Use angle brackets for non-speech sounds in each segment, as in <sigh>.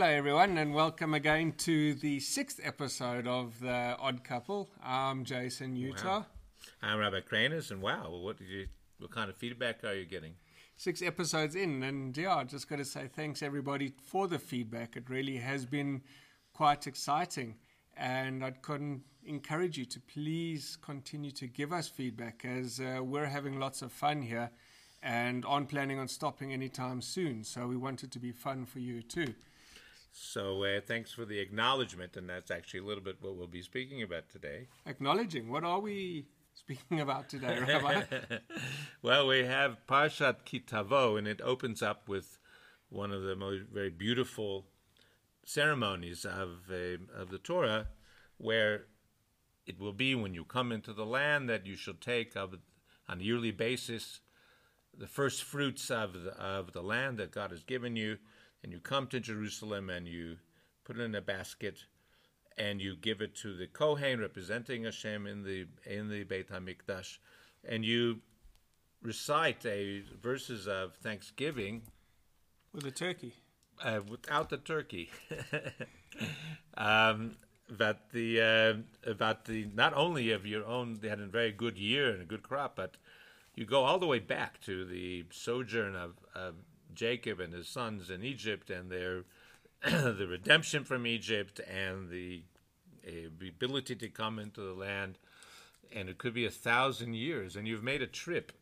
Hello, everyone, and welcome again to the sixth episode of The Odd Couple. I'm Jason Utah. Wow. I'm Robert Cranes, and wow, what did you? What kind of feedback are you getting? Six episodes in, and yeah, I just got to say thanks everybody for the feedback. It really has been quite exciting, and I couldn't encourage you to please continue to give us feedback as uh, we're having lots of fun here and aren't planning on stopping anytime soon. So we want it to be fun for you too. So uh, thanks for the acknowledgement, and that's actually a little bit what we'll be speaking about today. Acknowledging. What are we <laughs> speaking about today, <laughs> Rabbi? well, we have Parshat Ki Tavo, and it opens up with one of the most very beautiful ceremonies of uh, of the Torah, where it will be when you come into the land that you shall take of, on a yearly basis the first fruits of the, of the land that God has given you and you come to Jerusalem and you put it in a basket and you give it to the Kohen representing Hashem in the in the Beit Hamikdash, and you recite a verses of thanksgiving with a turkey. Uh, without the turkey, <laughs> um, about the uh, about the not only of your own, they had a very good year and a good crop, but you go all the way back to the sojourn of, of Jacob and his sons in Egypt and their <clears throat> the redemption from Egypt and the ability to come into the land. And it could be a thousand years. And you've made a trip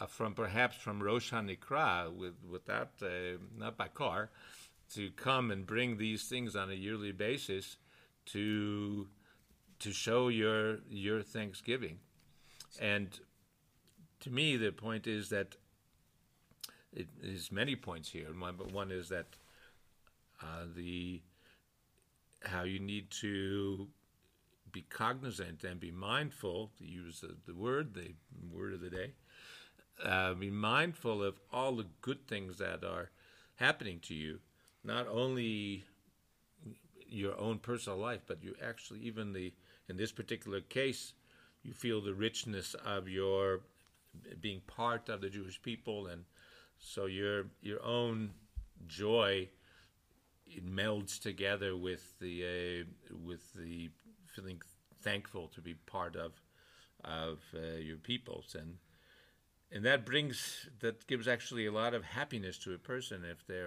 uh, from perhaps from Rosh Hanikra with without uh, not by car to come and bring these things on a yearly basis to to show your your thanksgiving. And to me, the point is that it is many points here. One, but one is that uh, the how you need to be cognizant and be mindful to use the, the word, the word of the day. Uh, be mindful of all the good things that are happening to you, not only your own personal life, but you actually even the in this particular case, you feel the richness of your being part of the Jewish people and so your your own joy it melds together with the uh, with the feeling thankful to be part of of uh, your peoples and and that brings that gives actually a lot of happiness to a person if they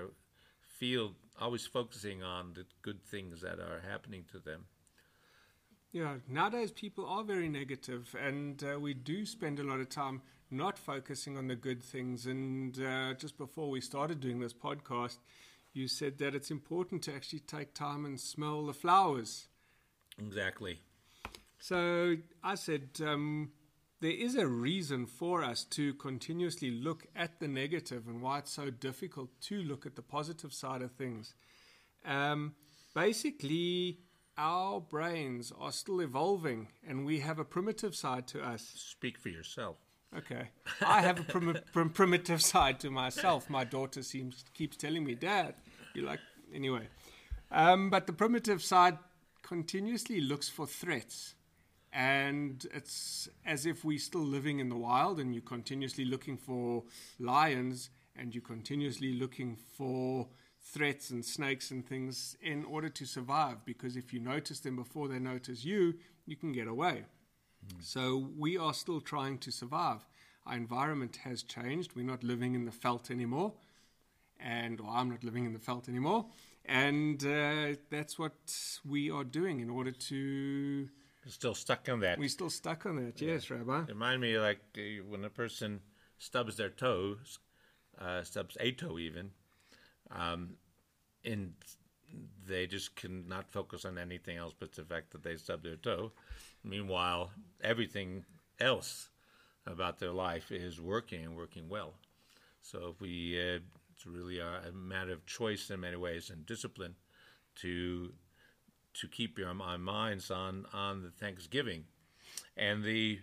feel always focusing on the good things that are happening to them. Yeah, nowadays people are very negative, and uh, we do spend a lot of time not focusing on the good things. And uh, just before we started doing this podcast, you said that it's important to actually take time and smell the flowers. Exactly. So I said, um, there is a reason for us to continuously look at the negative and why it's so difficult to look at the positive side of things. Um, basically, our brains are still evolving and we have a primitive side to us. Speak for yourself. Okay. I have a prim- prim- primitive side to myself. My daughter seems keeps telling me, Dad, you like. Anyway. Um, but the primitive side continuously looks for threats. And it's as if we're still living in the wild and you're continuously looking for lions and you're continuously looking for threats and snakes and things in order to survive. Because if you notice them before they notice you, you can get away. So we are still trying to survive. Our environment has changed. We're not living in the veld anymore, and or I'm not living in the veld anymore, and uh, that's what we are doing in order to. still stuck on that. We're still stuck on that. Yes, yeah. Rabbi. Remind me like uh, when a person stubs their toes, uh, stubs a toe even, um, and they just cannot focus on anything else but the fact that they stubbed their toe. Meanwhile, everything else about their life is working and working well. So if we, uh, it's really a, matter of choice in many ways and discipline to to keep your our minds on on the Thanksgiving, and the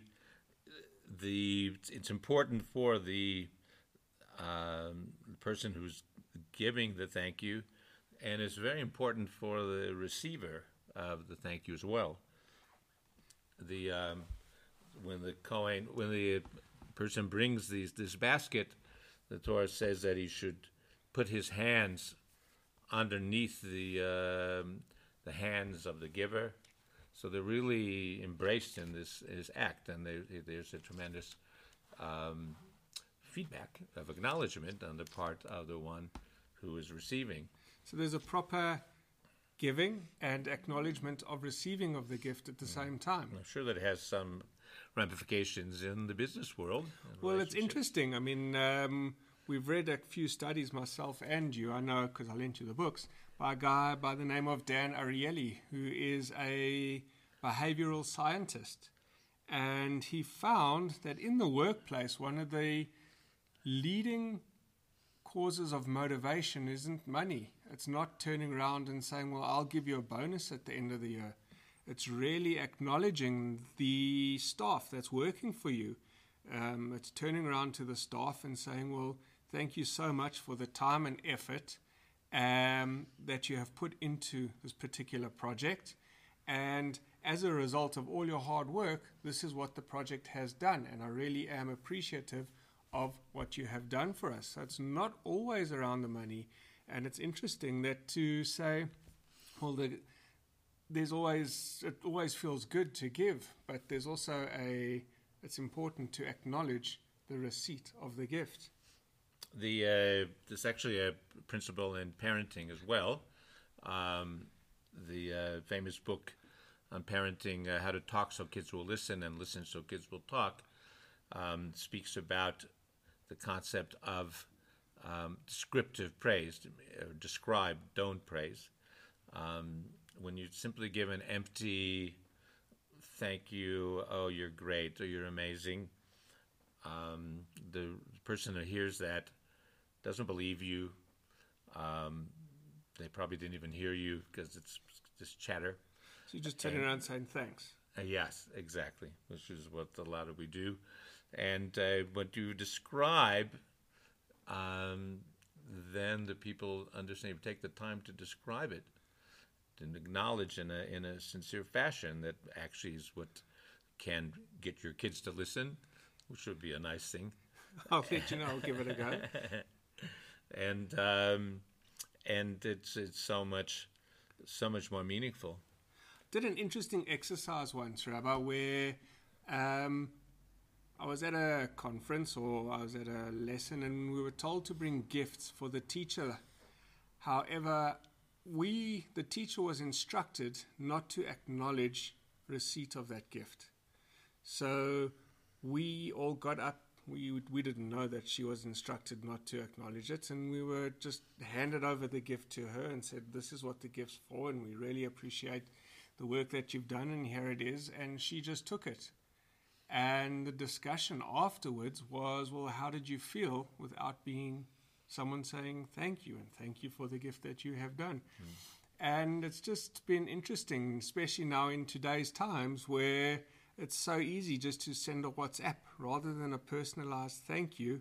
the it's important for the um, person who's giving the thank you, and it's very important for the receiver of the thank you as well the um, when the Kohen when the person brings these this basket, the Torah says that he should put his hands underneath the um, the hands of the giver. So they're really embraced in this, this act, and they, there's a tremendous um, feedback of acknowledgement on the part of the one who is receiving. So there's a proper giving and acknowledgement of receiving of the gift at the same time. I'm sure that has some ramifications in the business world. Well, it's interesting. I mean, um, we've read a few studies, myself and you, I know because I lent you the books, by a guy by the name of Dan Ariely, who is a behavioral scientist. And he found that in the workplace, one of the leading causes of motivation isn't money. It's not turning around and saying, Well, I'll give you a bonus at the end of the year. It's really acknowledging the staff that's working for you. Um, it's turning around to the staff and saying, Well, thank you so much for the time and effort um, that you have put into this particular project. And as a result of all your hard work, this is what the project has done. And I really am appreciative of what you have done for us. So it's not always around the money. And it's interesting that to say, well, the, there's always, it always feels good to give, but there's also a, it's important to acknowledge the receipt of the gift. The, uh, there's actually a principle in parenting as well. Um, the uh, famous book on parenting, uh, How to Talk So Kids Will Listen and Listen So Kids Will Talk, um, speaks about the concept of um, descriptive praise, or describe, don't praise. Um, when you simply give an empty thank you, oh, you're great, or you're amazing, um, the person who hears that doesn't believe you. Um, they probably didn't even hear you because it's just chatter. So you just turn around saying thanks. Uh, yes, exactly, which is what a lot of we do. And uh, what you describe, um, then the people understand. You take the time to describe it, and acknowledge in a in a sincere fashion that actually is what can get your kids to listen, which would be a nice thing. <laughs> I'll let you know. I'll give it a go. <laughs> and um, and it's it's so much so much more meaningful. Did an interesting exercise once, Rabbi, where um, I was at a conference or I was at a lesson, and we were told to bring gifts for the teacher. However, we the teacher was instructed not to acknowledge receipt of that gift. So we all got up we we didn't know that she was instructed not to acknowledge it, and we were just handed over the gift to her and said, "This is what the gift's for, and we really appreciate the work that you've done, and here it is." And she just took it. And the discussion afterwards was, "Well, how did you feel without being someone saying thank you and thank you for the gift that you have done?" Mm. And it's just been interesting, especially now in today's times where it's so easy just to send a WhatsApp rather than a personalized thank you.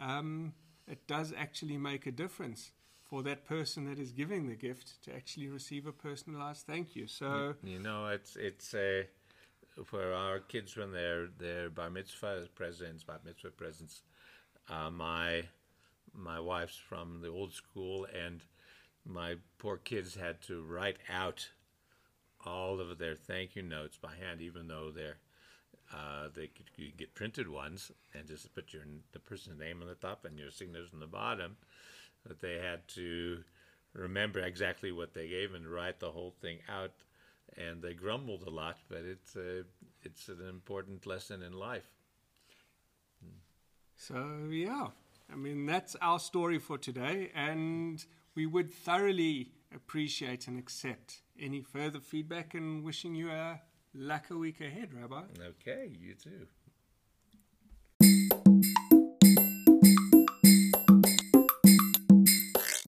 Um, it does actually make a difference for that person that is giving the gift to actually receive a personalized thank you. So you know, it's it's a for our kids when they're they're bar mitzvah presents, bar mitzvah presents. Uh, my my wife's from the old school, and my poor kids had to write out all of their thank you notes by hand, even though they're uh, they could you get printed ones and just put your the person's name on the top and your signatures on the bottom. But they had to remember exactly what they gave and write the whole thing out. And they grumbled a lot, but it's a, it's an important lesson in life. So yeah, I mean that's our story for today, and we would thoroughly appreciate and accept any further feedback and wishing you a lacquer week ahead, Rabbi. Okay, you too.